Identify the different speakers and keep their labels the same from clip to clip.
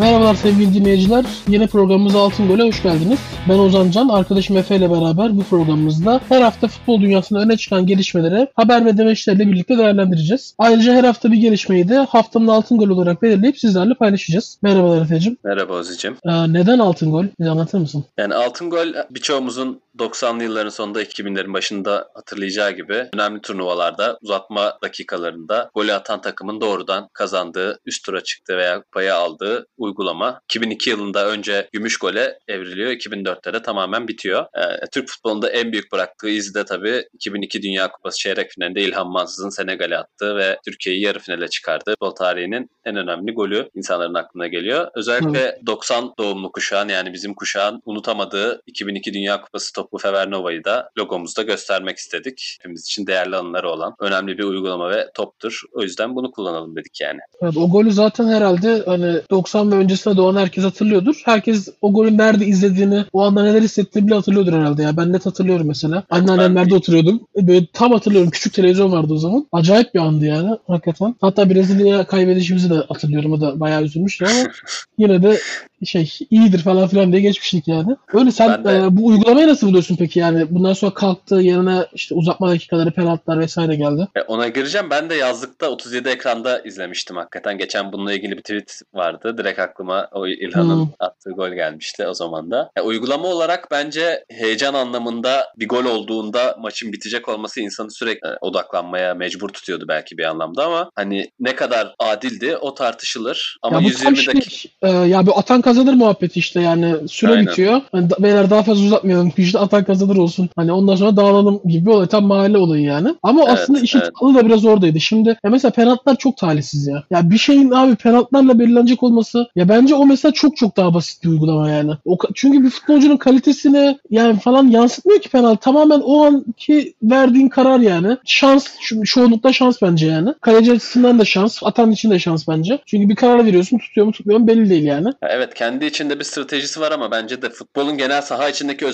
Speaker 1: Merhabalar sevgili dinleyiciler. Yeni programımız Altın Gol'e hoş geldiniz. Ben Ozan Can, arkadaşım Efe ile beraber bu programımızda her hafta futbol dünyasında öne çıkan gelişmeleri haber ve demeçlerle birlikte değerlendireceğiz. Ayrıca her hafta bir gelişmeyi de haftanın Altın Gol olarak belirleyip sizlerle paylaşacağız. Merhabalar Efe'cim.
Speaker 2: Merhaba Ozi'cim.
Speaker 1: Ee, neden Altın Gol? Bize anlatır mısın?
Speaker 2: Yani Altın Gol birçoğumuzun 90'lı yılların sonunda 2000'lerin başında hatırlayacağı gibi önemli turnuvalarda uzatma dakikalarında golü atan takımın doğrudan kazandığı, üst tura çıktığı veya paya aldığı uygulama. 2002 yılında önce gümüş gole evriliyor. 2004'te de tamamen bitiyor. Ee, Türk futbolunda en büyük bıraktığı iz de tabii 2002 Dünya Kupası çeyrek finalinde İlhan Mansız'ın Senegal'e attığı ve Türkiye'yi yarı finale çıkardığı futbol tarihinin en önemli golü insanların aklına geliyor. Özellikle 90 doğumlu kuşağın yani bizim kuşağın unutamadığı 2002 Dünya Kupası topu Fevernova'yı da logomuzda göstermek istedik. Hepimiz için değerli anıları olan önemli bir uygulama ve toptur. O yüzden bunu kullanalım dedik yani.
Speaker 1: Evet, o golü zaten herhalde hani 90 ve öncesinde doğan herkes hatırlıyordur. Herkes o golü nerede izlediğini, o anda neler hissettiğini bile hatırlıyordur herhalde ya. Ben net hatırlıyorum mesela. Anneannemlerde oturuyordum. Böyle tam hatırlıyorum. Küçük televizyon vardı o zaman. Acayip bir andı yani hakikaten. Hatta Brezilya'ya kaybedişimizi de hatırlıyorum. O da bayağı üzülmüştü ama yine de şey iyidir falan filan diye geçmiştik yani. Öyle sen
Speaker 2: Ben de-
Speaker 1: e, bu uygulamayı nasıl buluyorsun peki yani? Bundan sonra kalktı yerine işte uzatma dakikaları, penaltılar vesaire geldi.
Speaker 2: E, ona gireceğim. Ben de yazlıkta 37 ekranda izlemiştim hakikaten. Geçen bununla ilgili bir tweet vardı. Direkt aklıma o İlhan'ın
Speaker 1: Hmm.
Speaker 2: attığı gol gelmişti o zaman da. E, uygulama olarak bence heyecan anlamında bir gol olduğunda maçın bitecek olması insanı sürekli e, odaklanmaya mecbur tutuyordu belki bir anlamda ama hani ne kadar adildi o tartışılır. Ama
Speaker 1: ya bu
Speaker 2: 120
Speaker 1: tam şey,
Speaker 2: dakika
Speaker 1: e, ya bu atan kazanır muhabbeti işte yani süre
Speaker 2: Aynen.
Speaker 1: bitiyor. Da- beyler daha fazla uzatmayalım. İşte atan kazanır olsun. Hani ondan sonra dağılalım gibi bir olay. Tam mahalle olayı yani. Ama
Speaker 2: Evet,
Speaker 1: aslında işin
Speaker 2: evet.
Speaker 1: da biraz oradaydı. Şimdi ya mesela penaltılar çok talihsiz ya. Ya bir şeyin abi penaltılarla belirlenecek olması ya bence o mesela çok çok daha basit bir uygulama yani. O, çünkü bir futbolcunun kalitesini yani falan yansıtmıyor ki penaltı. Tamamen o anki verdiğin karar yani. Şans, çoğunlukla şans bence yani. Kaleci açısından da şans, atan için de şans bence. Çünkü bir karar veriyorsun, tutuyor mu tutmuyor mu belli değil yani.
Speaker 2: Ya Evet kendi içinde bir stratejisi var ama bence de futbolun genel saha içindeki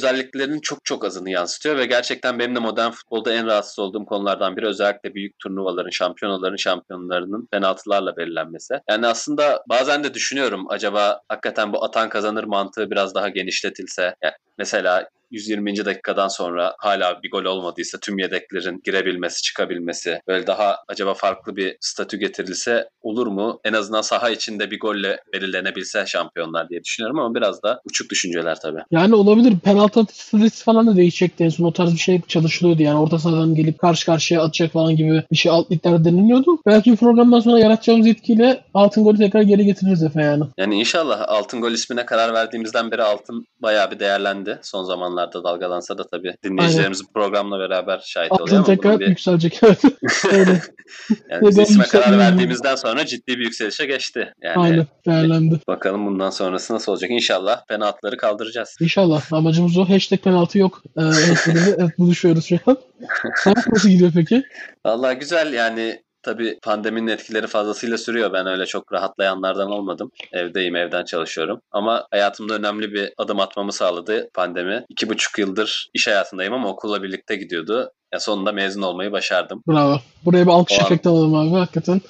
Speaker 2: özelliklerinin çok çok azını yansıtıyor ve gerçekten benim de modern futbolda en rahatsız olduğum konulardan biri özellikle büyük turnuvaların, şampiyonaların şampiyonlarının penaltılarla belirlenmesi. Yani aslında bazen de düşünüyorum acaba hakikaten bu atan kazanır mantığı biraz daha genişletilse. Yani mesela 120. dakikadan sonra hala bir gol olmadıysa tüm yedeklerin girebilmesi, çıkabilmesi böyle daha acaba farklı bir statü getirilse olur mu? En azından saha içinde bir golle belirlenebilse şampiyonlar diye düşünüyorum ama biraz da uçuk düşünceler tabii.
Speaker 1: Yani olabilir. Penaltı stratejisi falan da değişecekti en son. O tarz bir şey çalışılıyordu yani. Orta sahadan gelip karşı karşıya atacak falan gibi bir şey alt liglerde deniliyordu. Belki bu programdan sonra yaratacağımız etkiyle altın golü tekrar geri getiririz Efe yani.
Speaker 2: Yani inşallah Altın Gol ismine karar verdiğimizden beri Altın bayağı bir değerlendi. Son zamanlarda dalgalansa da tabii dinleyicilerimiz bu programla beraber şahit oluyor
Speaker 1: Altın tekrar
Speaker 2: bir,
Speaker 1: yükselecek. Evet. Öyle.
Speaker 2: yani isme karar verdiğimizden sonra ciddi bir yükselişe geçti. Yani
Speaker 1: Aynen. Değerlendi.
Speaker 2: bakalım bundan sonrası nasıl olacak. İnşallah penaltıları kaldıracağız.
Speaker 1: İnşallah. Amacımız o. Hashtag penaltı yok. Ee, evet, buluşuyoruz şu an. Sen nasıl gidiyor peki?
Speaker 2: Vallahi güzel yani tabii pandeminin etkileri fazlasıyla sürüyor. Ben öyle çok rahatlayanlardan olmadım. Evdeyim, evden çalışıyorum. Ama hayatımda önemli bir adım atmamı sağladı pandemi. İki buçuk yıldır iş hayatındayım ama okulla birlikte gidiyordu. Ya sonunda mezun olmayı başardım.
Speaker 1: Bravo. Buraya bir alkış
Speaker 2: O an-
Speaker 1: efekti alalım abi. Hakikaten.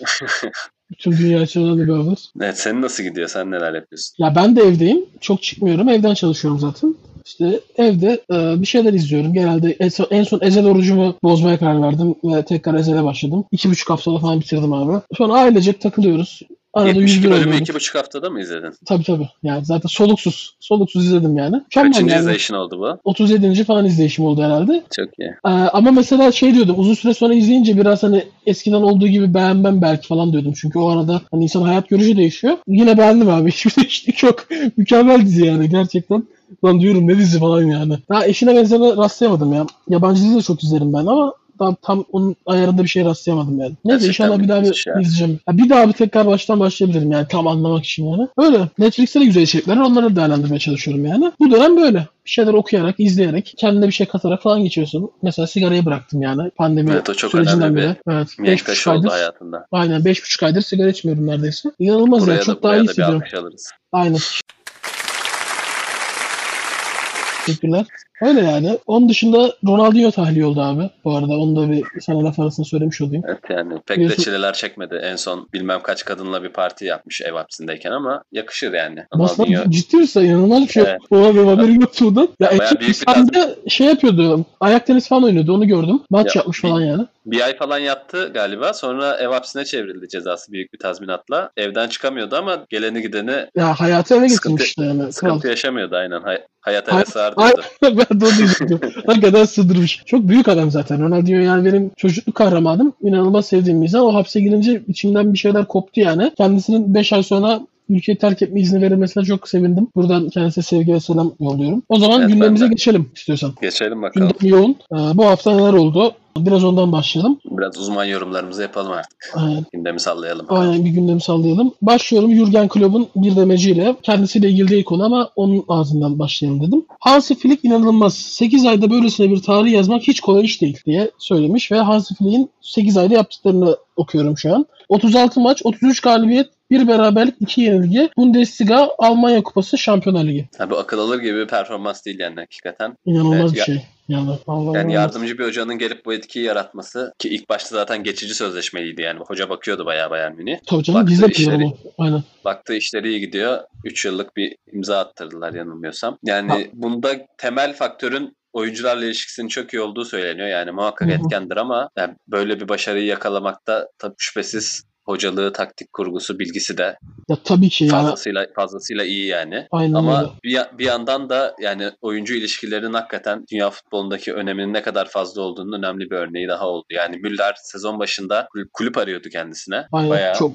Speaker 1: Bütün dünya bir haber.
Speaker 2: Evet, senin nasıl gidiyor? Sen neler yapıyorsun?
Speaker 1: Ya ben de evdeyim. Çok çıkmıyorum. Evden çalışıyorum zaten. İşte evde e, bir şeyler izliyorum. Genelde en son, Ezel orucumu bozmaya karar verdim ve tekrar Ezel'e başladım. İki buçuk haftada falan bitirdim abi. Sonra ailecek takılıyoruz. Arada
Speaker 2: 72
Speaker 1: 101
Speaker 2: bölümü iki buçuk haftada mı izledin?
Speaker 1: Tabii tabii. Yani zaten soluksuz. Soluksuz izledim yani. Mükemmel
Speaker 2: Kaçıncı
Speaker 1: yani.
Speaker 2: izleyişin oldu bu?
Speaker 1: 37. falan izleyişim oldu herhalde.
Speaker 2: Çok iyi.
Speaker 1: Ee, ama mesela şey diyordum uzun süre sonra izleyince biraz hani eskiden olduğu gibi beğenmem belki falan diyordum. Çünkü o arada hani insan hayat görüşü değişiyor. Yine beğendim abi. Hiçbir değişiklik yok. Mükemmel dizi yani gerçekten. Lan diyorum ne dizi falan yani. Daha eşine benzerine rastlayamadım ya. Yabancı dizi de çok izlerim ben ama tam, tam onun ayarında bir şey rastlayamadım yani. Neyse
Speaker 2: Gerçekten
Speaker 1: inşallah bir daha bir
Speaker 2: müthiş ya.
Speaker 1: izleyeceğim. Ya bir daha bir tekrar baştan başlayabilirim yani tam anlamak için yani. Öyle. Netflix'te de güzel içerikler. Onları değerlendirmeye çalışıyorum yani. Bu dönem böyle. Bir şeyler okuyarak, izleyerek, kendine bir şey katarak falan geçiyorsun. Mesela sigarayı bıraktım yani pandemi
Speaker 2: Evet, o çok
Speaker 1: sürecinden beri. Evet. Beş buçuk aydır.
Speaker 2: hayatında.
Speaker 1: Aynen 5,5 aydır sigara içmiyorum neredeyse. İnanılmaz
Speaker 2: Buraya
Speaker 1: ya.
Speaker 2: da,
Speaker 1: Çok daha iyi hissediyorum. Aynen. popular Öyle yani. Onun dışında Ronaldinho tahliye oldu abi. Bu arada onu da bir sana laf arasında söylemiş olayım.
Speaker 2: Evet yani pek de
Speaker 1: Biliyorsun-
Speaker 2: çileler çekmedi. En son bilmem kaç kadınla bir parti yapmış ev hapsindeyken ama yakışır yani. Ronaldinho.
Speaker 1: ciddi misin? İnanılmaz bir şey.
Speaker 2: Evet.
Speaker 1: Ona bir haberim yoktu bundan. Ya, ekip
Speaker 2: büyük bir
Speaker 1: şey yapıyordu. Ayak tenis falan oynuyordu. Onu gördüm. Maç
Speaker 2: Ya,
Speaker 1: yapmış falan yani.
Speaker 2: Bir ay falan yattı galiba. Sonra ev hapsine çevrildi cezası büyük bir tazminatla. Evden çıkamıyordu ama geleni gideni
Speaker 1: Ya hayatı eve
Speaker 2: Sıkıntı-
Speaker 1: getirmişti yani. Kral.
Speaker 2: sıkıntı yaşamıyordu aynen. Hay- hayat
Speaker 1: Hay-
Speaker 2: eve sığardıydı.
Speaker 1: Ben de onu diyecektim. Hakikaten sığdırmış. Çok büyük adam zaten. Ronaldinho yani benim çocukluk kahramanım. İnanılmaz sevdiğim bir insan. O hapse girince içimden bir şeyler koptu yani. Kendisinin 5 ay sonra ülkeyi terk etme izni verilmesine çok sevindim. Buradan kendisine sevgi ve selam yolluyorum. O zaman
Speaker 2: Evet,
Speaker 1: gündemimize
Speaker 2: ben
Speaker 1: geçelim istiyorsan.
Speaker 2: Geçelim bakalım.
Speaker 1: Gündem yoğun. Ee, bu hafta neler oldu? Biraz ondan başlayalım.
Speaker 2: Biraz uzman yorumlarımızı yapalım artık.
Speaker 1: Aynen.
Speaker 2: Gündemi sallayalım.
Speaker 1: Aynen bir gündem sallayalım. Başlıyorum Jurgen Klopp'un bir demeciyle. Kendisiyle ilgili değil konu ama onun ağzından başlayalım dedim. Hansi Flick inanılmaz. 8 ayda böylesine bir tarih yazmak hiç kolay iş değil diye söylemiş ve Hansi Flick'in 8 ayda yaptıklarını okuyorum şu an. 36 maç, 33 galibiyet, bir beraberlik, 2 yenilgi. Bundesliga, Almanya Kupası, Şampiyonlar Ligi.
Speaker 2: Bu akıl alır gibi bir performans değil yani hakikaten.
Speaker 1: İnanılmaz
Speaker 2: Evet,
Speaker 1: bir şey. Yani, Allah
Speaker 2: Yani yardımcı bir hocanın gelip bu etkiyi yaratması ki ilk başta zaten geçici sözleşmeliydi yani. Hoca bakıyordu bayağı Bayern Münih.
Speaker 1: Tabii canım
Speaker 2: Baktığı
Speaker 1: biz de
Speaker 2: işleri-.
Speaker 1: Aynen.
Speaker 2: Baktığı işleri iyi gidiyor. 3 yıllık bir imza attırdılar yanılmıyorsam. Yani
Speaker 1: Ha.
Speaker 2: bunda temel faktörün oyuncularla ilişkisinin çok iyi olduğu söyleniyor. Yani muhakkak
Speaker 1: Hı hı.
Speaker 2: etkendir ama yani böyle bir başarıyı yakalamakta tabii şüphesiz hocalığı, taktik kurgusu, bilgisi de
Speaker 1: Ya tabii ki ya.
Speaker 2: fazlasıyla fazlasıyla iyi yani.
Speaker 1: Aynen öyle.
Speaker 2: Ama bir, ya- bir yandan da yani oyuncu ilişkilerinin hakikaten dünya futbolundaki öneminin ne kadar fazla olduğunun önemli bir örneği daha oldu. Yani Müller sezon başında kulüp, kulüp arıyordu kendisine.
Speaker 1: Aynen.
Speaker 2: Bayağı
Speaker 1: Çok.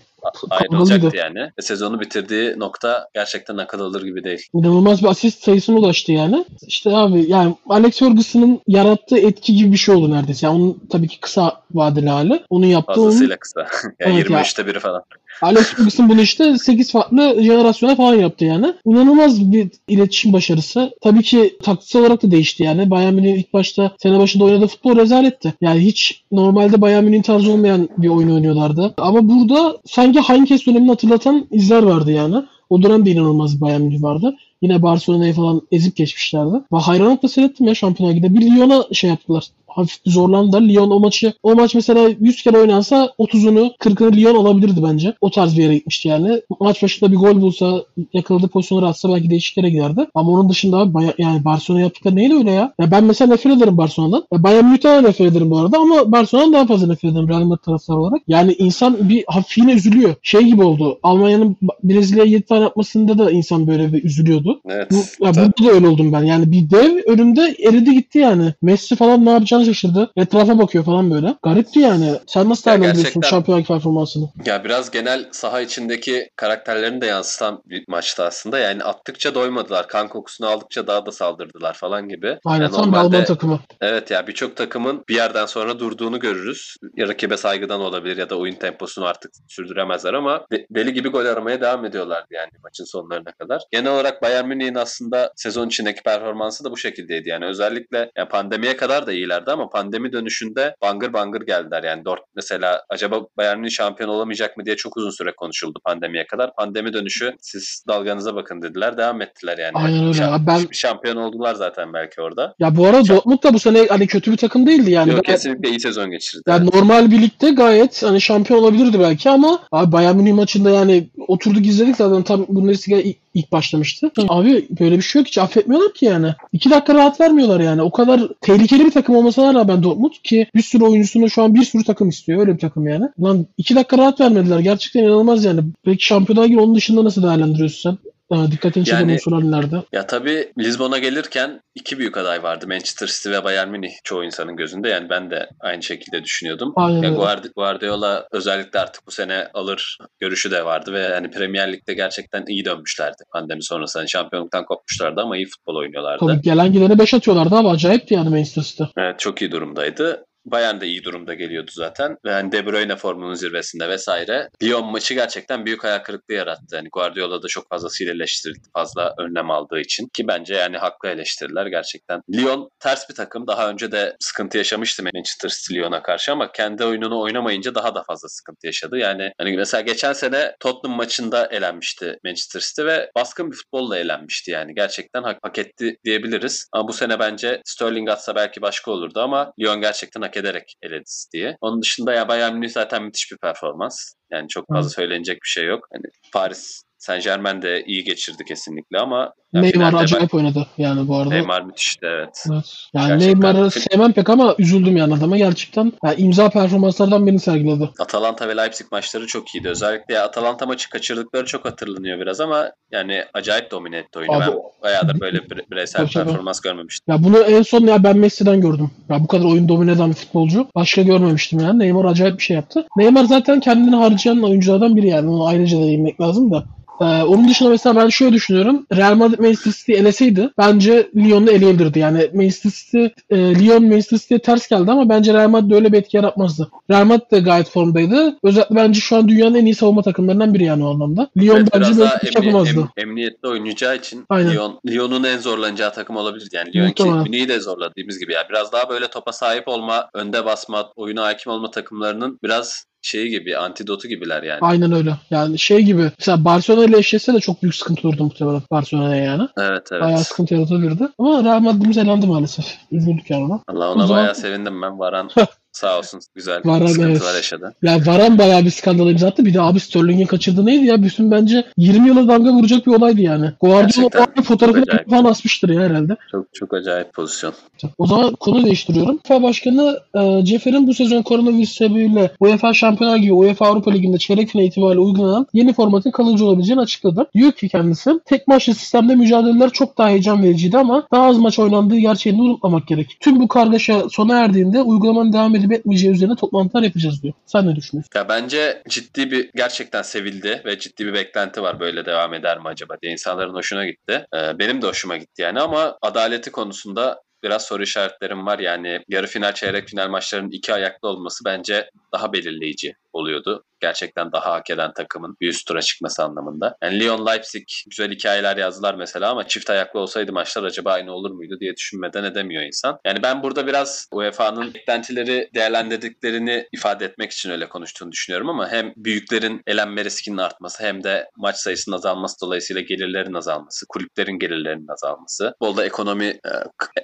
Speaker 2: Ayrılacaktı yani. Ve sezonu bitirdiği nokta gerçekten akıl alır gibi değil.
Speaker 1: İnanılmaz bir asist sayısına ulaştı yani. İşte abi yani Alex Ferguson'ın yarattığı etki gibi bir şey oldu neredeyse. Yani onun tabii ki kısa vadeli hali. Onun yaptığı onun,
Speaker 2: Fazlasıyla kısa. yani
Speaker 1: Evet ya.
Speaker 2: 23'te biri falan.
Speaker 1: Alex Ferguson bunu işte 8 farklı jenerasyona falan yaptı yani. İnanılmaz bir iletişim başarısı. Tabii ki taktiksel olarak da değişti yani. Bayern Münih ilk başta sene başında oynadığı futbol rezaletti. Yani hiç normalde Bayern Münih'in tarzı olmayan bir oyun oynuyorlardı. Ama burada sanki Heinkes dönemini hatırlatan izler vardı yani. O dönem de inanılmaz bir Bayern Münih vardı. Yine Barcelona'yı falan ezip geçmişlerdi. Ve hayranlıkla seyrettim ya Şampiyonlar Ligi'de. Bir Lyon'a şey yaptılar. Hafif bir zorlandılar. Lyon o maçı o maç mesela 100 kere oynansa 30'unu 40'ını Lyon alabilirdi bence. O tarz bir yere gitmişti yani. Maç başında bir gol bulsa yakaladığı pozisyonları atsa belki değişik yere giderdi. Ama onun dışında abi baya- yani Barcelona yaptıkları neydi öyle ya? ya ben mesela nefret ederim Barcelona'dan. Ya Bayern Münih'ten nefret ederim bu arada ama Barcelona'dan daha fazla nefret ederim Real Madrid taraftarı olarak. Yani insan bir hafif yine üzülüyor. Şey gibi oldu. Almanya'nın Brezilya'ya 7 tane atmasında da insan böyle bir üzülüyordu.
Speaker 2: Evet.
Speaker 1: Bu, ya
Speaker 2: Tabii.
Speaker 1: burada da öyle oldum ben. Yani bir dev önümde eridi gitti yani. Messi falan ne yapacağını şaşırdı. Etrafa bakıyor falan böyle. Garipti yani. Sen nasıl
Speaker 2: Ya
Speaker 1: değerlendiriyorsun
Speaker 2: gerçekten-
Speaker 1: şampiyonluk performansını?
Speaker 2: Ya biraz genel saha içindeki karakterlerini de yansıtan bir maçtı aslında. Yani attıkça doymadılar. Kan kokusunu aldıkça daha da saldırdılar falan gibi.
Speaker 1: Aynen
Speaker 2: Yani
Speaker 1: tam
Speaker 2: normalde-
Speaker 1: Alman takımı.
Speaker 2: Evet ya birçok takımın bir yerden sonra durduğunu görürüz. Ya rakibe saygıdan olabilir ya da oyun temposunu artık sürdüremezler ama de- deli gibi gol aramaya devam ediyorlardı yani maçın sonlarına kadar. Genel olarak Bayern Münih'in aslında sezon içindeki performansı da bu şekildeydi. Yani özellikle yani pandemiye kadar da iyilerdi ama pandemi dönüşünde bangır bangır geldiler. Yani Dort mesela acaba Bayern Münih şampiyon olamayacak mı diye çok uzun süre konuşuldu pandemiye kadar. Pandemi dönüşü siz dalganıza bakın dediler. Devam ettiler yani.
Speaker 1: Aynen öyle.
Speaker 2: Şam-
Speaker 1: Abi ben-
Speaker 2: Şampiyon oldular zaten belki orada.
Speaker 1: Ya bu arada
Speaker 2: Şa-
Speaker 1: Dortmund da bu sene hani kötü bir takım değildi yani.
Speaker 2: Yok kesinlikle iyi sezon geçirdi.
Speaker 1: Yani normal bir ligde gayet hani şampiyon olabilirdi belki ama abi Bayern Münih maçında yani oturduk izledik zaten tam Bundesliga ilk, başlamıştı. Abi böyle bir şey yok hiç affetmiyorlar ki yani. İki dakika rahat vermiyorlar yani. O kadar tehlikeli bir takım olmasına rağmen Dortmund ki bir sürü oyuncusunu şu an bir sürü takım istiyor. Öyle bir takım yani. Lan iki dakika rahat vermediler. Gerçekten inanılmaz yani. Peki şampiyonlar gibi onun dışında nasıl değerlendiriyorsun sen? Dikkatini çeken
Speaker 2: Yani-
Speaker 1: unsurlar?
Speaker 2: Ya tabii Lizbon'a gelirken iki büyük aday vardı. Manchester City ve Bayern Münih çoğu insanın gözünde. Yani ben de aynı şekilde düşünüyordum.
Speaker 1: Aynen
Speaker 2: Ya
Speaker 1: öyle.
Speaker 2: Guardi- Guardiola özellikle artık bu sene alır görüşü de vardı ve yani Premier Lig'de gerçekten iyi dönmüşlerdi. Pandemi sonrası hani şampiyonluktan kopmuşlardı ama iyi futbol oynuyorlardı.
Speaker 1: Tabii gelen gidene 5 atıyorlardı abi. Acayipti yani Manchester City.
Speaker 2: Evet çok iyi durumdaydı. Bayern de iyi durumda geliyordu zaten. Ve hani De Bruyne formunun zirvesinde vesaire. Lyon maçı gerçekten büyük hayal kırıklığı yarattı. Yani Guardiola da çok fazlasıyla eleştirildi. Fazla önlem aldığı için. Ki bence yani haklı eleştiriler gerçekten. Lyon ters bir takım. Daha önce de sıkıntı yaşamıştı Manchester City Lyon'a karşı ama kendi oyununu oynamayınca daha da fazla sıkıntı yaşadı. Yani hani mesela geçen sene Tottenham maçında elenmişti Manchester City ve baskın bir futbolla elenmişti yani. Gerçekten hak, hak etti diyebiliriz. Ama bu sene bence Sterling atsa belki başka olurdu ama Lyon gerçekten hak ederek eledi City'yi. Onun dışında ya Bayern Münih zaten müthiş bir performans. Yani çok fazla söylenecek bir şey yok. Hani Paris Saint Germain de iyi geçirdi kesinlikle ama
Speaker 1: Neymar acayip oynadı yani bu arada.
Speaker 2: ben- Neymar müthişti evet.
Speaker 1: Evet. Yani
Speaker 2: Gerçekten.
Speaker 1: Neymar'ı sevmem pek ama üzüldüm yani adama gerçekten. Yani imza performanslardan birini sergiledi.
Speaker 2: Atalanta ve Leipzig maçları çok iyiydi. Özellikle Atalanta maçı kaçırdıkları çok hatırlanıyor biraz ama yani acayip domine etti oyunu.
Speaker 1: Abi,
Speaker 2: ben bayağıdır böyle bire- bireysel
Speaker 1: Tabii, tabii.
Speaker 2: performans görmemiştim.
Speaker 1: Ya bunu en son ya ben Messi'den gördüm. Ya bu kadar oyun domine eden bir futbolcu. Başka görmemiştim yani. Neymar acayip bir şey yaptı. Neymar zaten kendini harcayan oyunculardan biri yani. Onu ayrıca da değinmek lazım da. Ee, onun dışında mesela ben şöyle düşünüyorum. Real Madrid Manchester City eleseydi bence Lyon'u eleyebilirdi. Yani Manchester City, e, Lyon Manchester City'ye ters geldi ama bence Real Madrid öyle bir etki yaratmazdı. Real Madrid de gayet formdaydı. Özellikle bence şu an dünyanın en iyi savunma takımlarından biri yani o anlamda. Lyon
Speaker 2: Evet,
Speaker 1: bence bir şey
Speaker 2: emni-
Speaker 1: yapamazdı.
Speaker 2: em- emniyetli oynayacağı için
Speaker 1: Aynen.
Speaker 2: Lyon, Lyon'un en zorlanacağı takım olabilir. Yani Lyon. Münih'i de zorladığımız gibi. Yani biraz daha böyle topa sahip olma, önde basma, oyuna hakim olma takımlarının biraz şeyi gibi, antidotu gibiler yani.
Speaker 1: Aynen öyle. Yani şey gibi mesela Barcelona ile eşleşse de çok büyük sıkıntı olurdu muhtemelen Barcelona'ya yani.
Speaker 2: Evet evet.
Speaker 1: Bayağı sıkıntı yaratabilirdi. Ama Real Madrid'imiz elendi maalesef. Üzüldük yani ona.
Speaker 2: Allah
Speaker 1: O
Speaker 2: ona
Speaker 1: zaman-
Speaker 2: bayağı sevindim ben. Varan sağ olsun güzel
Speaker 1: Varan,
Speaker 2: sıkıntılar
Speaker 1: evet.
Speaker 2: yaşadı.
Speaker 1: Ya Varan bayağı bir skandal imza attı. Bir de abi Sterling'in kaçırdığı neydi ya? Bütün bence 20 yıla damga vuracak bir olaydı yani. Guardiola o an fotoğrafını falan asmıştır ya herhalde.
Speaker 2: Çok çok acayip pozisyon.
Speaker 1: O zaman konu değiştiriyorum. UEFA Başkanı e, Cefer'in bu sezon koronavirüs sebebiyle UEFA Şampiyonlar gibi UEFA Avrupa Ligi'nde çeyrek final itibariyle uygulanan yeni formatın kalıcı olabileceğini açıkladı. Diyor ki kendisi tek maçlı sistemde mücadeleler çok daha heyecan vericiydi ama daha az maç oynandığı gerçeğini unutmamak gerek. Tüm bu kargaşa sona erdiğinde uygulamanın devam edip etmeyeceği üzerine toplantılar yapacağız diyor. Sen ne düşünüyorsun?
Speaker 2: Ya bence ciddi bir gerçekten sevildi ve ciddi bir beklenti var böyle devam eder mi acaba diye insanların hoşuna gitti. Ee, benim de hoşuma gitti yani ama adaleti konusunda biraz soru işaretlerim var. Yani yarı final, çeyrek final maçlarının iki ayaklı olması bence daha belirleyici oluyordu. Gerçekten daha hak eden takımın bir üst tura çıkması anlamında. Yani Lyon Leipzig güzel hikayeler yazdılar mesela ama çift ayaklı olsaydı maçlar acaba aynı olur muydu diye düşünmeden edemiyor insan. Yani ben burada biraz UEFA'nın beklentileri değerlendirdiklerini ifade etmek için öyle konuştuğunu düşünüyorum ama hem büyüklerin elenme riskinin artması hem de maç sayısının azalması dolayısıyla gelirlerin azalması, kulüplerin gelirlerinin azalması. Bolda ekonomi e,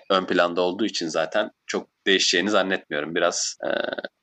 Speaker 2: ön planda olduğu için zaten çok değişeceğini zannetmiyorum. Biraz e,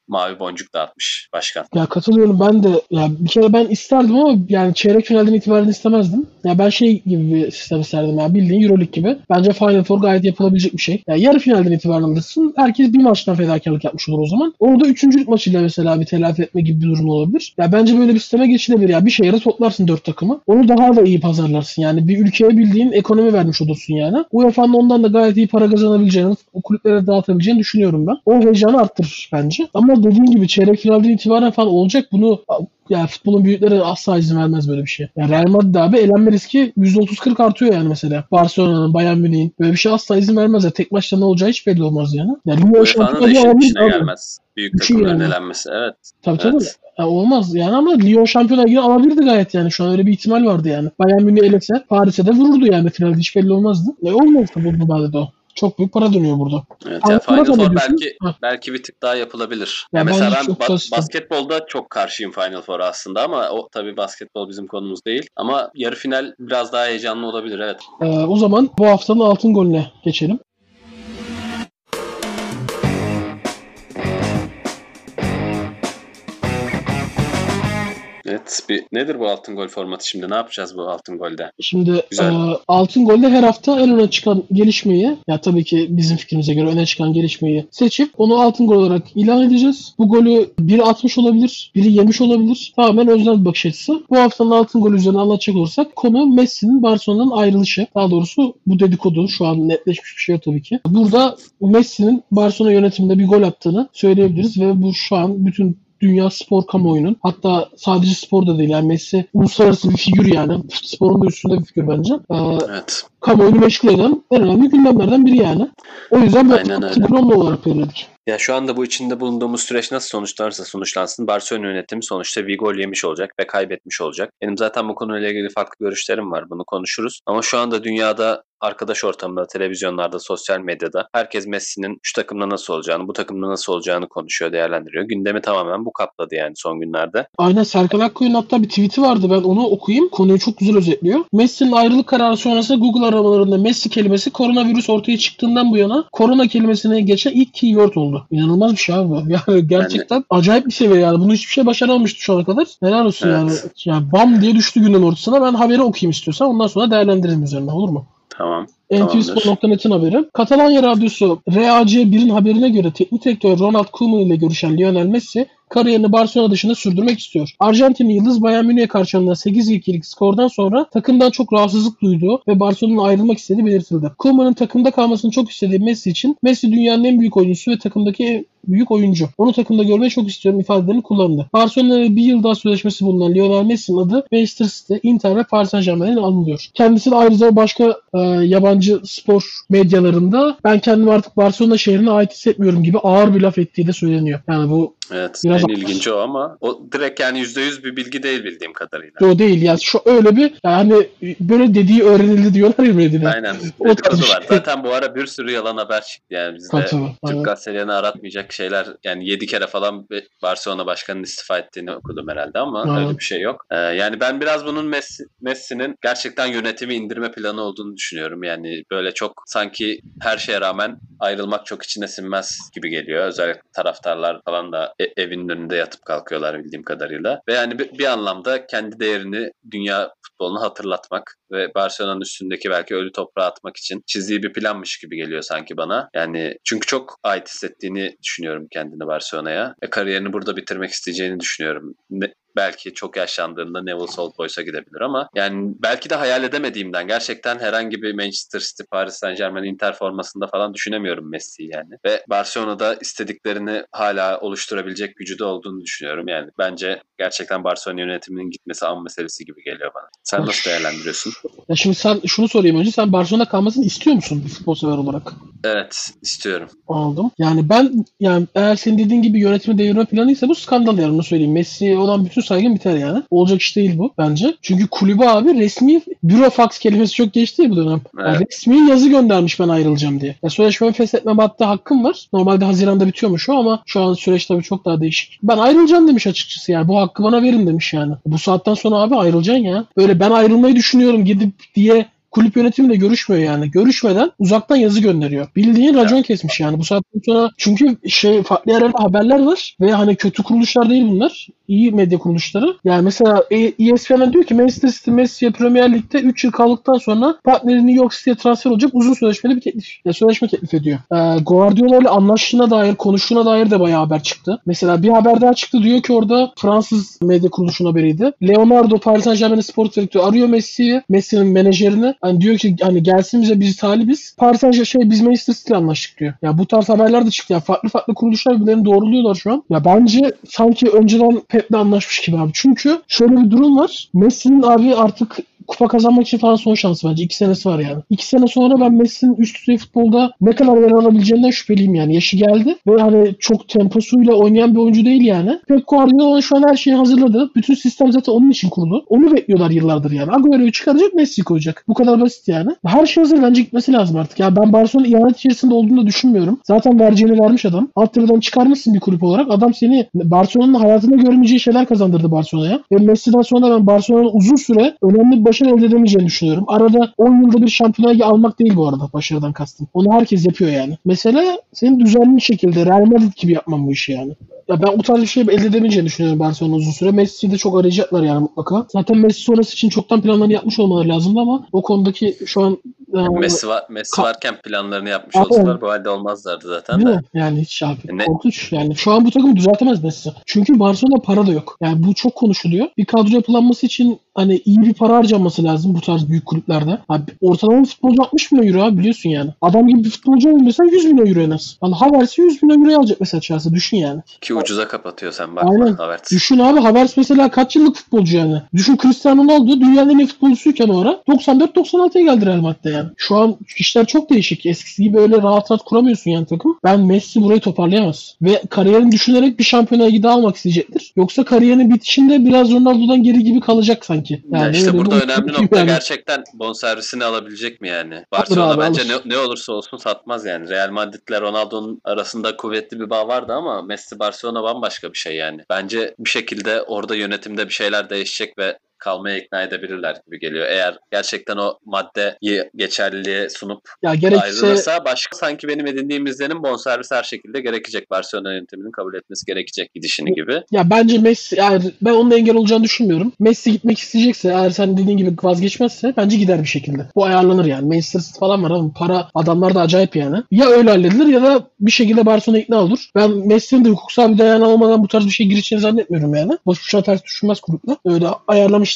Speaker 2: mavi boncuk dağıtmış başkan.
Speaker 1: Ya katılıyorum ben de ya bir kere ben isterdim ama yani çeyrek finalden itibaren istemezdim. Ya ben şey gibi bir sistem isterdim ya bildiğin Euroleague gibi. Bence Final Four gayet yapılabilecek bir şey. Ya yarı finalden itibaren alırsın. Herkes bir maçtan fedakarlık yapmış olur o zaman. Orada üçüncülük maçıyla mesela bir telafi etme gibi bir durum olabilir. Ya bence böyle bir sisteme geçilebilir ya. Bir şehre toplarsın dört takımı. Onu daha da iyi pazarlarsın. Yani bir ülkeye bildiğin ekonomi vermiş olursun yani. UEFA'nın ondan da gayet iyi para kazanabileceğini, o kulüplere dağıtabileceğini düşünüyorum ben. O heyecanı arttırır bence. Ama dediğim gibi çeyrek finalden itibaren falan olacak. Bunu yani futbolun büyükleri asla izin vermez böyle bir şey. Yani Real Madrid abi elenme riski %30-40 artıyor yani mesela. Barcelona'nın, Bayern Münih'in böyle bir şey asla izin vermez. Ya. Tek maçta ne olacağı hiç belli olmaz yani. Yani Lyon
Speaker 2: UEFA'nın da
Speaker 1: şampiyonu
Speaker 2: işin gelmez. Büyük takımların
Speaker 1: yani.
Speaker 2: elenmesi. Evet.
Speaker 1: Tabii tabii.
Speaker 2: Evet.
Speaker 1: Ya olmaz yani ama Lyon şampiyona gibi alabilirdi gayet yani. Şu an öyle bir ihtimal vardı yani. Bayern Münih elese Paris'e de vururdu yani finalde hiç belli olmazdı. E olmaz da bu vadede o. Çok büyük para dönüyor burada.
Speaker 2: Evet,
Speaker 1: Ama
Speaker 2: ya Final Four belki
Speaker 1: Ha.
Speaker 2: belki bir tık daha yapılabilir.
Speaker 1: Ya
Speaker 2: Ya mesela ben ba- basketbolda çok karşıyım Final Four'a aslında ama o tabii basketbol bizim konumuz değil. Ama yarı final biraz daha heyecanlı olabilir evet.
Speaker 1: Ee, o zaman bu haftanın altın golüne geçelim.
Speaker 2: Evet bir nedir bu altın gol formatı şimdi? Ne yapacağız bu altın golde?
Speaker 1: Şimdi
Speaker 2: Güzel.
Speaker 1: e, altın golde her hafta en öne çıkan gelişmeyi ya tabii ki bizim fikrimize göre öne çıkan gelişmeyi seçip onu altın gol olarak ilan edeceğiz. Bu golü biri atmış olabilir, biri yemiş olabilir. Tamamen özel bir bakış açısı. Bu haftanın altın golü üzerine anlatacak olursak konu Messi'nin Barcelona'dan ayrılışı. Daha doğrusu bu dedikodu şu an netleşmiş bir şey yok tabii ki. Burada Messi'nin Barcelona yönetiminde bir gol attığını söyleyebiliriz ve bu şu an bütün dünya spor kamuoyunun hatta sadece sporda değil yani Messi uluslararası bir figür yani sporun da üstünde bir figür bence. Ee,
Speaker 2: Evet.
Speaker 1: kamuoyunu meşgul eden en önemli gündemlerden biri yani. O yüzden
Speaker 2: Aynen
Speaker 1: böyle
Speaker 2: öyle.
Speaker 1: olarak belirledik.
Speaker 2: Ya şu anda bu içinde bulunduğumuz süreç nasıl sonuçlanırsa sonuçlansın Barcelona yönetimi sonuçta bir gol yemiş olacak ve kaybetmiş olacak. Benim zaten bu konuyla ilgili farklı görüşlerim var. Bunu konuşuruz. Ama şu anda dünyada arkadaş ortamında, televizyonlarda, sosyal medyada herkes Messi'nin şu takımda nasıl olacağını, bu takımda nasıl olacağını konuşuyor, değerlendiriyor. Gündemi tamamen bu kapladı yani son günlerde.
Speaker 1: Aynen Serkan Akkoyun'un hatta bir tweet'i vardı. Ben onu okuyayım. Konuyu çok güzel özetliyor. Messi'nin ayrılık kararı sonrası Google aramalarında Messi kelimesi koronavirüs ortaya çıktığından bu yana korona kelimesine geçen ilk keyword oldu. İnanılmaz bir şey abi bu. Yani gerçekten yani... acayip bir seviye yani. Bunu hiçbir şey başaramamıştı şu ana kadar. Helal olsun evet. yani. Yani bam diye düştü günün ortasına. Ben haberi okuyayım istiyorsan. Ondan sonra değerlendirelim üzerine. Olur mu?
Speaker 2: Tamam.
Speaker 1: NTVspor.net'in haberi. Katalanya Radyosu RAC1'in haberine göre teknik direktör Ronald Koeman ile görüşen Lionel Messi kariyerini Barcelona dışında sürdürmek istiyor. Arjantinli Yıldız Bayern Münih'e karşı alınan 8-2'lik skordan sonra takımdan çok rahatsızlık duyduğu ve Barcelona'dan ayrılmak istediği belirtildi. Koeman'ın takımda kalmasını çok istediği Messi için Messi dünyanın en büyük oyuncusu ve takımdaki büyük oyuncu. Onu takımda görmeyi çok istiyorum ifadelerini kullandı. Barcelona'ya bir yıl daha sözleşmesi bulunan Lionel Messi'nin adı Manchester City, Inter ve Paris Saint Germain'in alınıyor. Kendisi de ayrıca başka e, yabancı spor medyalarında ben kendimi artık Barcelona şehrine ait hissetmiyorum gibi ağır bir laf ettiği de söyleniyor. Yani bu
Speaker 2: Evet Biraz en ilginci o ama o direkt yani %100 bir bilgi değil bildiğim kadarıyla.
Speaker 1: O değil ya şu öyle bir yani böyle dediği öğrenildi diyorlar ya Medine.
Speaker 2: Aynen dedikodu var. Şey. Zaten bu ara bir sürü yalan haber çıktı yani bizde Katı, Türk gazetelerini aratmayacak şeyler yani 7 kere falan Barcelona başkanının istifa ettiğini okudum herhalde ama aynen. öyle bir şey yok. Ee, yani ben biraz bunun Messi, Messi'nin gerçekten yönetimi indirme planı olduğunu düşünüyorum. Yani böyle çok sanki her şeye rağmen ayrılmak çok içine sinmez gibi geliyor. Özellikle taraftarlar falan da e, evinin önünde yatıp kalkıyorlar bildiğim kadarıyla. Ve yani bir, bir anlamda kendi değerini dünya futbolunu hatırlatmak ve Barcelona'nın üstündeki belki ölü toprağa atmak için çizdiği bir planmış gibi geliyor sanki bana. Yani çünkü çok ait hissettiğini düşünüyorum kendini Barcelona'ya. Ve kariyerini burada bitirmek isteyeceğini düşünüyorum. Ne, belki çok yaşlandığında Neville Old Boys'a gidebilir ama yani belki de hayal edemediğimden gerçekten herhangi bir Manchester City, Paris Saint Germain, Inter formasında falan düşünemiyorum Messi'yi yani. Ve Barcelona'da istediklerini hala oluşturabilecek gücü olduğunu düşünüyorum. Yani bence gerçekten Barcelona yönetiminin gitmesi an meselesi gibi geliyor bana. Sen nasıl değerlendiriyorsun?
Speaker 1: Ya şimdi sen şunu sorayım önce sen Barcelona kalmasını istiyor musun bir futbol sever olarak?
Speaker 2: Evet istiyorum.
Speaker 1: Aldım. Yani ben yani eğer senin dediğin gibi yönetimi devirme planıysa bu skandal yani onu söyleyeyim. Messi olan bütün saygın biter yani. Olacak iş değil bu bence. Çünkü kulübe abi resmi bürofax kelimesi çok geçti ya bu dönem. Evet. Yani resmi yazı göndermiş ben ayrılacağım diye. Ya sözleşmemi feshetme hatta hakkım var. Normalde Haziran'da bitiyormuş o ama şu an süreç tabii çok daha değişik. Ben ayrılacağım demiş açıkçası yani. Bu hakkı bana verin demiş yani. Bu saatten sonra abi ayrılacaksın ya. Böyle ben ayrılmayı düşünüyorum gidip diye kulüp yönetimiyle görüşmüyor yani. Görüşmeden uzaktan yazı gönderiyor. Bildiğin racon kesmiş yani. Bu saatten sonra çünkü şey farklı yerlerde haberler var ve hani kötü kuruluşlar değil bunlar. İyi medya kuruluşları. Yani mesela ESPN diyor ki Manchester City Messi'ye Premier Lig'de 3 yıl kaldıktan sonra partneri New York City'ye transfer olacak uzun sözleşmeli bir teklif. Ya sözleşme teklif ediyor. Ee, Guardiola ile anlaştığına dair, konuştuğuna dair de bayağı haber çıktı. Mesela bir haber daha çıktı diyor ki orada Fransız medya kuruluşunun haberiydi. Leonardo Paris Saint Germain'in spor direktörü arıyor Messi'yi, Messi'nin menajerini. Hani diyor ki hani gelsin bize biz talibiz. Paris Saint şey biz Manchester City anlaştık diyor. Ya bu tarz haberler de çıktı. Ya farklı farklı kuruluşlar birbirlerini doğruluyorlar şu an. Ya bence sanki önceden Pep'le anlaşmış gibi abi. Çünkü şöyle bir durum var. Messi'nin abi artık kupa kazanmak için falan son şansı bence. İki senesi var yani. İki sene sonra ben Messi'nin üst düzey futbolda ne kadar yer alabileceğinden şüpheliyim yani. Yaşı geldi ve hani çok temposuyla oynayan bir oyuncu değil yani. Pep Guardiola şu an her şeyi hazırladı. Bütün sistem zaten onun için kurulu. Onu bekliyorlar yıllardır yani. Agüero'yu çıkaracak Messi koyacak. Bu kadar basit yani. Her şey hazır bence gitmesi lazım artık. Ya ben Barcelona ihanet içerisinde olduğunu da düşünmüyorum. Zaten vereceğini vermiş adam. Alt çıkarmışsın bir kulüp olarak. Adam seni Barcelona'nın hayatında görmeyeceği şeyler kazandırdı Barcelona'ya. Ve Messi'den sonra ben Barcelona'nın uzun süre önemli bir başarı elde edemeyeceğini düşünüyorum. Arada 10 yılda bir şampiyonayı almak değil bu arada başarıdan kastım. Onu herkes yapıyor yani. Mesela senin düzenli şekilde Real Madrid gibi yapmam bu işi yani. Ya ben o tarz bir şey elde edemeyeceğini düşünüyorum Barcelona uzun süre. Messi'yi de çok arayacaklar yani mutlaka. Zaten Messi sonrası için çoktan planlarını yapmış olmaları lazımdı ama o konudaki şu an
Speaker 2: yani, Messi, var, Messi varken planlarını yapmış abi, olsalar bu halde olmazlardı zaten Değil de. Mi?
Speaker 1: Yani hiç abi. E ne? Korkunç. Yani şu an bu takımı düzeltemez Messi. Çünkü Barcelona para da yok. Yani bu çok konuşuluyor. Bir kadro yapılanması için hani iyi bir para harcanması lazım bu tarz büyük kulüplerde. Abi ortalama futbolcu 60 milyon euro abi biliyorsun yani. Adam gibi bir futbolcu mesela 100 milyon euro en az. Yani Havertz'i 100 milyon euro alacak mesela Chelsea düşün yani.
Speaker 2: Ki ucuza kapatıyor sen bak.
Speaker 1: Aynen. Havertz. Düşün abi Havertz mesela kaç yıllık futbolcu yani. Düşün Cristiano Ronaldo dünyanın en iyi futbolcusuyken o ara 94-96'ya geldi Real Madrid'de yani. Yani. Şu an işler çok değişik. Eskisi gibi öyle rahat rahat kuramıyorsun yani takım. Ben Messi burayı toparlayamaz. Ve kariyerini düşünerek bir şampiyonaya gidi almak isteyecektir. Yoksa kariyerinin bitişinde biraz Ronaldo'dan geri gibi kalacak sanki.
Speaker 2: Yani
Speaker 1: Yani
Speaker 2: işte burada önemli nokta
Speaker 1: yani.
Speaker 2: gerçekten bonservisini alabilecek mi yani? Barcelona
Speaker 1: abi,
Speaker 2: bence
Speaker 1: alır.
Speaker 2: ne, ne olursa olsun satmaz yani. Real Madrid'le Ronaldo'nun arasında kuvvetli bir bağ vardı ama Messi Barcelona bambaşka bir şey yani. Bence bir şekilde orada yönetimde bir şeyler değişecek ve kalmaya ikna edebilirler gibi geliyor. Eğer gerçekten o maddeyi geçerliliğe sunup
Speaker 1: Ya gerekirse
Speaker 2: ayrılırsa başka sanki benim edindiğim izlenim bonservis her şekilde gerekecek. Barcelona yönetiminin kabul etmesi gerekecek gidişini gibi.
Speaker 1: Ya bence Messi eğer ben onun engel olacağını düşünmüyorum. Messi gitmek isteyecekse eğer sen dediğin gibi vazgeçmezse bence gider bir şekilde. Bu ayarlanır yani. Manchester City falan var ama para adamlar da acayip yani. Ya öyle halledilir ya da bir şekilde Barcelona ikna olur. Ben Messi'nin de hukuksal bir dayanı olmadan bu tarz bir şey gireceğini zannetmiyorum yani. Boş boşuna ters düşünmez kulüple. Öyle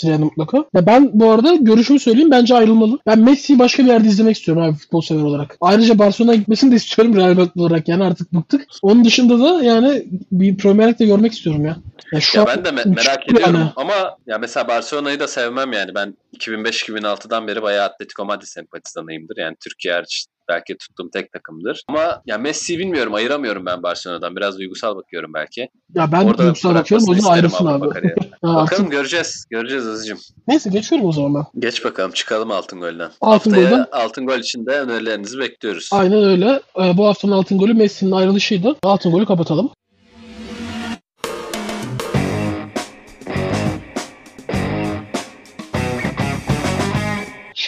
Speaker 1: ayarlamıştır yani mutlaka. Ya ben bu arada görüşümü söyleyeyim bence ayrılmalı. Ben Messi'yi başka bir yerde izlemek istiyorum abi futbol sever olarak. Ayrıca Barcelona'ya gitmesini de istiyorum Real Madrid olarak yani artık bıktık. Onun dışında da yani bir Premier Lig'de görmek istiyorum ya. Ya, şu
Speaker 2: Ya ben de me- merak ediyorum
Speaker 1: yani.
Speaker 2: ama ya mesela Barcelona'yı da sevmem yani. Ben 2005-2006'dan beri bayağı Atletico Madrid sempatizanıyımdır. Yani Türkiye hariç belki tuttuğum tek takımdır. Ama ya Messi'yi bilmiyorum, ayıramıyorum ben Barcelona'dan. Biraz duygusal bakıyorum belki.
Speaker 1: Ya ben
Speaker 2: Orada
Speaker 1: duygusal bakıyorum o yüzden
Speaker 2: Avrupa
Speaker 1: abi.
Speaker 2: Bakalım göreceğiz. Göreceğiz Azıcığım.
Speaker 1: Neyse geçiyorum o zaman ben.
Speaker 2: Geç bakalım çıkalım Altın Gol'den.
Speaker 1: Altın
Speaker 2: Haftaya
Speaker 1: Gol'den.
Speaker 2: Altın Gol için de önerilerinizi bekliyoruz.
Speaker 1: Aynen öyle. Ee, bu haftanın altın golü Messi'nin ayrılışıydı. Altın golü kapatalım.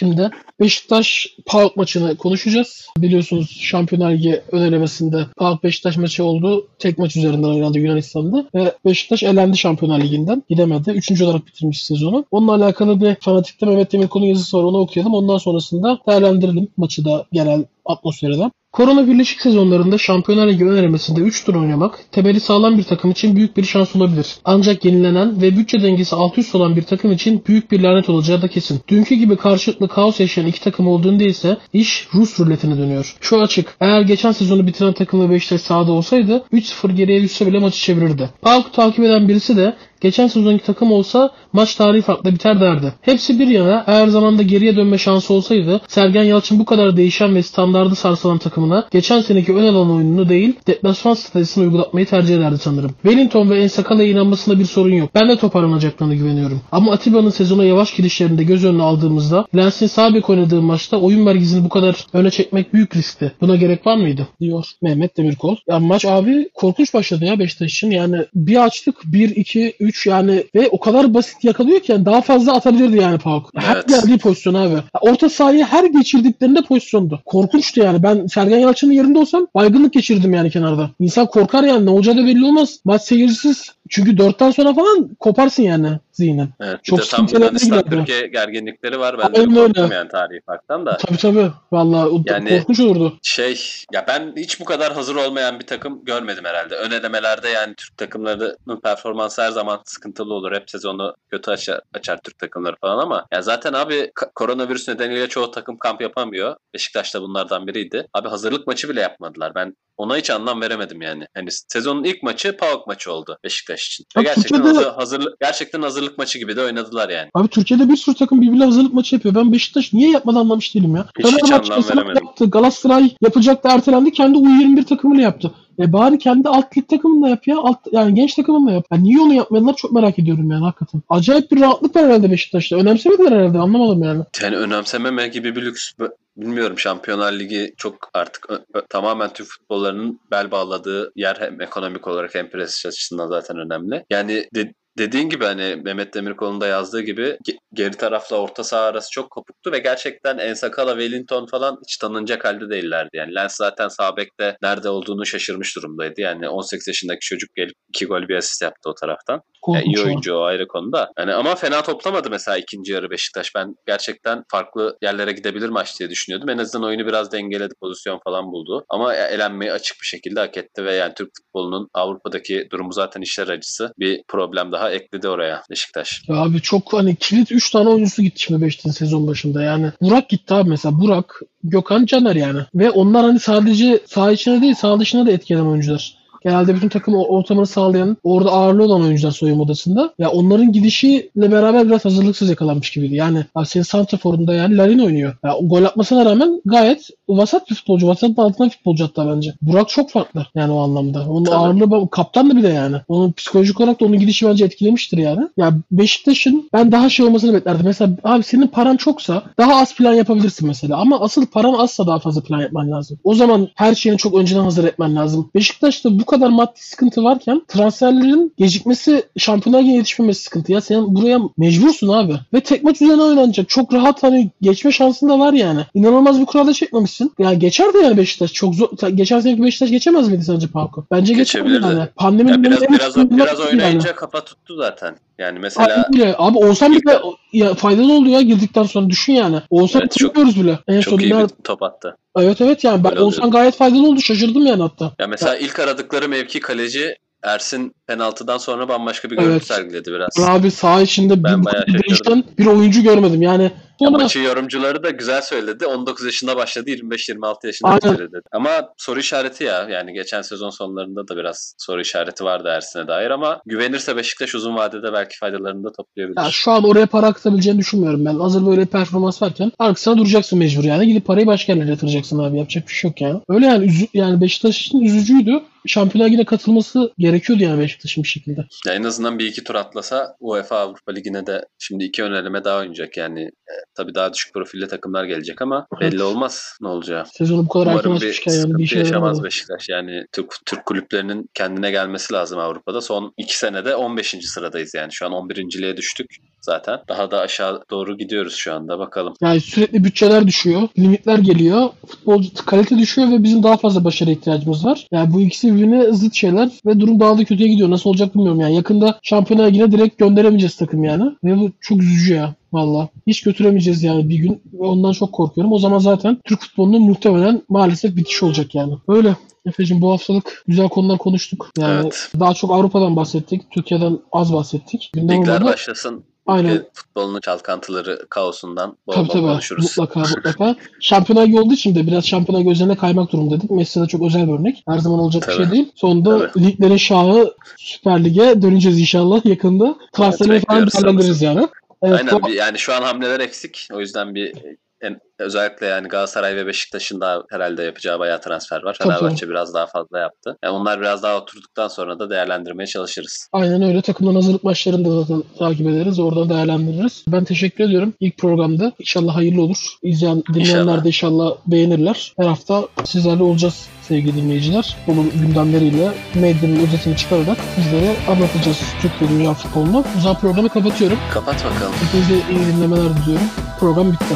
Speaker 1: Şimdi Beşiktaş PAOK maçını konuşacağız. Biliyorsunuz Şampiyonlar Ligi ön elemesinde PAOK Beşiktaş maçı oldu. Tek maç üzerinden oynandı Yunanistan'da. Ve Beşiktaş elendi Şampiyonlar Ligi'nden. Gidemedi. Üçüncü olarak bitirmiş sezonu. Onunla alakalı bir fanatikte Mehmet Demirkol'un yazısı var. Onu okuyalım. Ondan sonrasında değerlendirelim maçı da genel atmosferden. Korona birleşik sezonlarında Şampiyonlar Ligi ön elemesinde 3 tur oynamak temeli sağlam bir takım için büyük bir şans olabilir. Ancak yenilenen ve bütçe dengesi alt üst olan bir takım için büyük bir lanet olacağı da kesin. Dünkü gibi karşılıklı kaos yaşayan iki takım olduğunda ise iş Rus ruletine dönüyor. Şu açık. Eğer geçen sezonu bitiren takım ve Beşiktaş sahada olsaydı 3-0 geriye düşse bile maçı çevirirdi. PAOK'u takip eden birisi de geçen sezonki takım olsa maç tarihi farklı biter derdi. Hepsi bir yana eğer zamanda geriye dönme şansı olsaydı Sergen Yalçın bu kadar değişen ve standardı sarsılan takımına geçen seneki ön alan oyununu değil deplasman stratejisini uygulatmayı tercih ederdi sanırım. Wellington ve Ensakala'ya inanmasında bir sorun yok. Ben de toparlanacaklarına güveniyorum. Ama Atiba'nın sezona yavaş girişlerinde göz önüne aldığımızda Lens'in sağ bek oynadığı maçta oyun vergisini bu kadar öne çekmek büyük riskti. Buna gerek var mıydı? Diyor Mehmet Demirkol. Ya maç abi korkunç başladı ya Beşiktaş için. Yani bir açtık 1 2 3 yani ve o kadar basit yakalıyor ki yani daha fazla atabilirdi yani. Her
Speaker 2: Evet.
Speaker 1: geldiği pozisyon abi. Orta sahayı her geçirdiklerinde pozisyondu. Korkunçtu yani. Ben Sergen Yalçın'ın yerinde olsam baygınlık geçirdim yani kenarda. İnsan korkar yani. Ne olacağı da belli olmaz. Maç seyircisiz. Çünkü dörtten sonra falan koparsın yani zihnen.
Speaker 2: Evet, bir
Speaker 1: Çok
Speaker 2: de tam Yunanistan. Türkiye gerginlikleri var. Ben de
Speaker 1: Aynen
Speaker 2: bir
Speaker 1: öyle.
Speaker 2: yani tarihi farktan da.
Speaker 1: Tabii tabii. Vallahi o-
Speaker 2: Yani-
Speaker 1: korkunç olurdu.
Speaker 2: Şey ya ben hiç bu kadar hazır olmayan bir takım görmedim herhalde. Ön elemelerde yani Türk takımlarının performansı her zaman sıkıntılı olur. Hep sezonu kötü açar, açar Türk takımları falan ama ya zaten abi koronavirüs nedeniyle çoğu takım kamp yapamıyor. Beşiktaş da bunlardan biriydi. Abi hazırlık maçı bile yapmadılar. Ben ona hiç anlam veremedim yani. Hani sezonun ilk maçı PAOK maçı oldu Beşiktaş için. Ve gerçekten hazır, hazırlık gerçekten hazırlık maçı gibi de oynadılar yani.
Speaker 1: Abi Türkiye'de bir sürü takım birbirine hazırlık maçı yapıyor. Ben Beşiktaş niye yapmadı anlamış değilim ya.
Speaker 2: Hiç- hiç anlam veremedim.
Speaker 1: yaptı. Galatasaray yapacaktı ertelendi. Kendi U21 takımını yaptı. E bari kendi alt lig takımını da yap ya. Alt, yani genç takımını da yap. Ya niye onu yapmadılar çok merak ediyorum yani hakikaten. Acayip bir rahatlık var herhalde Beşiktaş'ta. Önemsemediler herhalde anlamadım yani.
Speaker 2: Yani önemsememe gibi bir lüks bilmiyorum Şampiyonlar Ligi çok artık tamamen Türk futbollarının bel bağladığı yer hem ekonomik olarak hem prestij açısından zaten önemli. Yani de- dediğin gibi hani Mehmet Demirkol'un da yazdığı gibi ge- geri tarafla orta saha arası çok kopuktu ve gerçekten Ensakala, Wellington falan hiç tanınacak halde değillerdi. Yani Lens zaten sağ nerede olduğunu şaşırmış durumdaydı. Yani 18 yaşındaki çocuk gelip 2 gol bir asist yaptı o taraftan. Yani
Speaker 1: Korkunç
Speaker 2: iyi
Speaker 1: ya.
Speaker 2: oyuncu o ayrı konuda. Yani ama fena toplamadı mesela ikinci yarı Beşiktaş. Ben gerçekten farklı yerlere gidebilir maç diye düşünüyordum. En azından oyunu biraz dengeledi, pozisyon falan buldu. Ama elenmeyi açık bir şekilde hak etti ve yani Türk futbolunun Avrupa'daki durumu zaten işler acısı. Bir problem daha ekledi oraya Beşiktaş.
Speaker 1: Ya abi çok hani kilit 3 tane oyuncusu gitti şimdi Beşiktaş'ın sezon başında yani. Burak gitti abi mesela. Burak, Gökhan, Caner yani. Ve onlar hani sadece saha içine değil saha dışına da etkilen oyuncular. Genelde bütün takım ortamını sağlayan, orada ağırlığı olan oyuncular soyunma odasında. Ya onların gidişiyle beraber biraz hazırlıksız yakalanmış gibiydi. Yani senin Santrafor'unda yani Larin oynuyor. Ya gol atmasına rağmen gayet vasat bir futbolcu. Vasatın altında futbolcu hatta bence. Burak çok farklı yani o anlamda. Onun
Speaker 2: Tabii.
Speaker 1: ağırlığı kaptan da bir de yani. Onun psikolojik olarak da onun gidişi bence etkilemiştir yani. Ya Beşiktaş'ın ben daha şey olmasını beklerdim. Mesela abi senin paran çoksa daha az plan yapabilirsin mesela. Ama asıl paran azsa daha fazla plan yapman lazım. O zaman her şeyini çok önceden hazır etmen lazım. Beşiktaş'ta bu kadar maddi sıkıntı varken transferlerin gecikmesi, şampiyonlar Ligi'ne yetişmemesi sıkıntı. Ya sen buraya mecbursun abi. Ve tek maç üzerine oynanacak. Çok rahat hani geçme şansın da var yani. İnanılmaz bir kurada çekmemişsin. Ya geçerdi yani Beşiktaş. Çok zor. Geçen seneki Beşiktaş geçemez miydi sence Parko? Bence geçebilirdi. Yani. Pandeminin
Speaker 2: Ya biraz biraz biraz
Speaker 1: yani.
Speaker 2: oynayınca kafa tuttu zaten. Yani mesela
Speaker 1: Aynen öyle. Abi Oğuzhan bile ya, faydalı oldu ya girdikten sonra düşün yani. Oğuzhan
Speaker 2: Evet, çok-
Speaker 1: bile. En
Speaker 2: çok iyi bir top attı.
Speaker 1: Evet evet yani ben Oğuzhan gayet faydalı oldu. Şaşırdım yani hatta.
Speaker 2: Ya mesela ilk aradıkları mevki kaleci Ersin penaltıdan sonra bambaşka bir
Speaker 1: Evet.
Speaker 2: görüntü sergiledi biraz.
Speaker 1: Abi saha içinde
Speaker 2: Ben
Speaker 1: bir, bir bir oyuncu görmedim. Yani
Speaker 2: Ya
Speaker 1: sonra
Speaker 2: maçı yorumcuları da güzel söyledi. 19 yaşında başladı, 25-26 yaşında
Speaker 1: Aynen.
Speaker 2: bitirdi. Ama soru işareti ya. Yani geçen sezon sonlarında da biraz soru işareti vardı Ersin'e dair ama güvenirse Beşiktaş uzun vadede belki faydalarını da toplayabilir.
Speaker 1: ya şu an oraya para akıtabileceğini düşünmüyorum ben. Hazır böyle performans varken arkasına duracaksın mecbur yani. Gidip parayı başka yerlere yatıracaksın abi. Yapacak bir şey yok yani. Öyle yani üzü, yani Beşiktaş için üzücüydü. Şampiyonlar Ligi'ne katılması gerekiyordu yani Beşiktaş'ın bir şekilde.
Speaker 2: Ya en azından bir iki tur atlasa UEFA Avrupa Ligi'ne de şimdi iki öneleme daha oynayacak. Yani e, tabii daha düşük profilli takımlar gelecek ama belli olmaz ne olacağı.
Speaker 1: Sezonu bu kadar erken açmışken yani bir işe
Speaker 2: yaşamaz
Speaker 1: yaramadı.
Speaker 2: Beşiktaş. Yani Türk, Türk kulüplerinin kendine gelmesi lazım Avrupa'da. Son iki senede 15. sıradayız yani. Şu an 11.liğe düştük zaten. Daha da aşağı doğru gidiyoruz şu anda. Bakalım.
Speaker 1: Yani sürekli bütçeler düşüyor, limitler geliyor, futbolcu kalite düşüyor ve bizim daha fazla başarı ihtiyacımız var. Yani bu ikisi birbirine zıt şeyler ve durum daha da kötüye gidiyor. Nasıl olacak bilmiyorum yani. Yakında Şampiyonlar Ligi'ne direkt gönderemeyeceğiz takım yani. Ve bu çok üzücü ya. Valla. Hiç götüremeyeceğiz yani bir gün. Ondan çok korkuyorum. O zaman zaten Türk futbolunun muhtemelen maalesef bitiş olacak yani. Öyle. Efe'cim bu haftalık güzel konular konuştuk. Yani
Speaker 2: Evet.
Speaker 1: daha çok Avrupa'dan bahsettik. Türkiye'den az bahsettik. Gündem
Speaker 2: Ligler
Speaker 1: olmadı.
Speaker 2: başlasın.
Speaker 1: Aynen.
Speaker 2: Ülke futbolunun çalkantıları, kaosundan bol
Speaker 1: Tabii
Speaker 2: bol
Speaker 1: tabii.
Speaker 2: konuşuruz.
Speaker 1: Mutlaka mutlaka. Şampiyonlar Ligi olduğu için de biraz Şampiyonlar Ligi özeline kaymak durumundaydık. Messi de çok özel bir örnek. Her zaman olacak bir
Speaker 2: Tabii.
Speaker 1: şey değil. Sonunda
Speaker 2: Tabii.
Speaker 1: liglerin şahı Süper Lig'e döneceğiz inşallah yakında. Transferleri
Speaker 2: Evet,
Speaker 1: falan değerlendiririz yani. Evet,
Speaker 2: Aynen bir- yani şu an hamleler eksik. O yüzden bir en, özellikle yani Galatasaray ve Beşiktaş'ın da herhalde yapacağı bayağı transfer var.
Speaker 1: Tabii,
Speaker 2: Fenerbahçe biraz daha fazla yaptı. Yani onlar biraz daha oturduktan sonra da değerlendirmeye çalışırız.
Speaker 1: Aynen öyle. Takımdan hazırlık maçlarını da zaten takip ederiz. Oradan değerlendiririz. Ben teşekkür ediyorum. İlk programda. İnşallah hayırlı olur. İzleyen, dinleyenler
Speaker 2: İnşallah.
Speaker 1: de inşallah beğenirler. Her hafta sizlerle olacağız sevgili dinleyiciler. Bunun gündemleriyle medyanın özetini çıkararak sizlere anlatacağız Türk ve Dünya futbolunu. Zaman programı kapatıyorum.
Speaker 2: Kapat bakalım.
Speaker 1: Hepinize iyi dinlemeler diliyorum. Program bitti.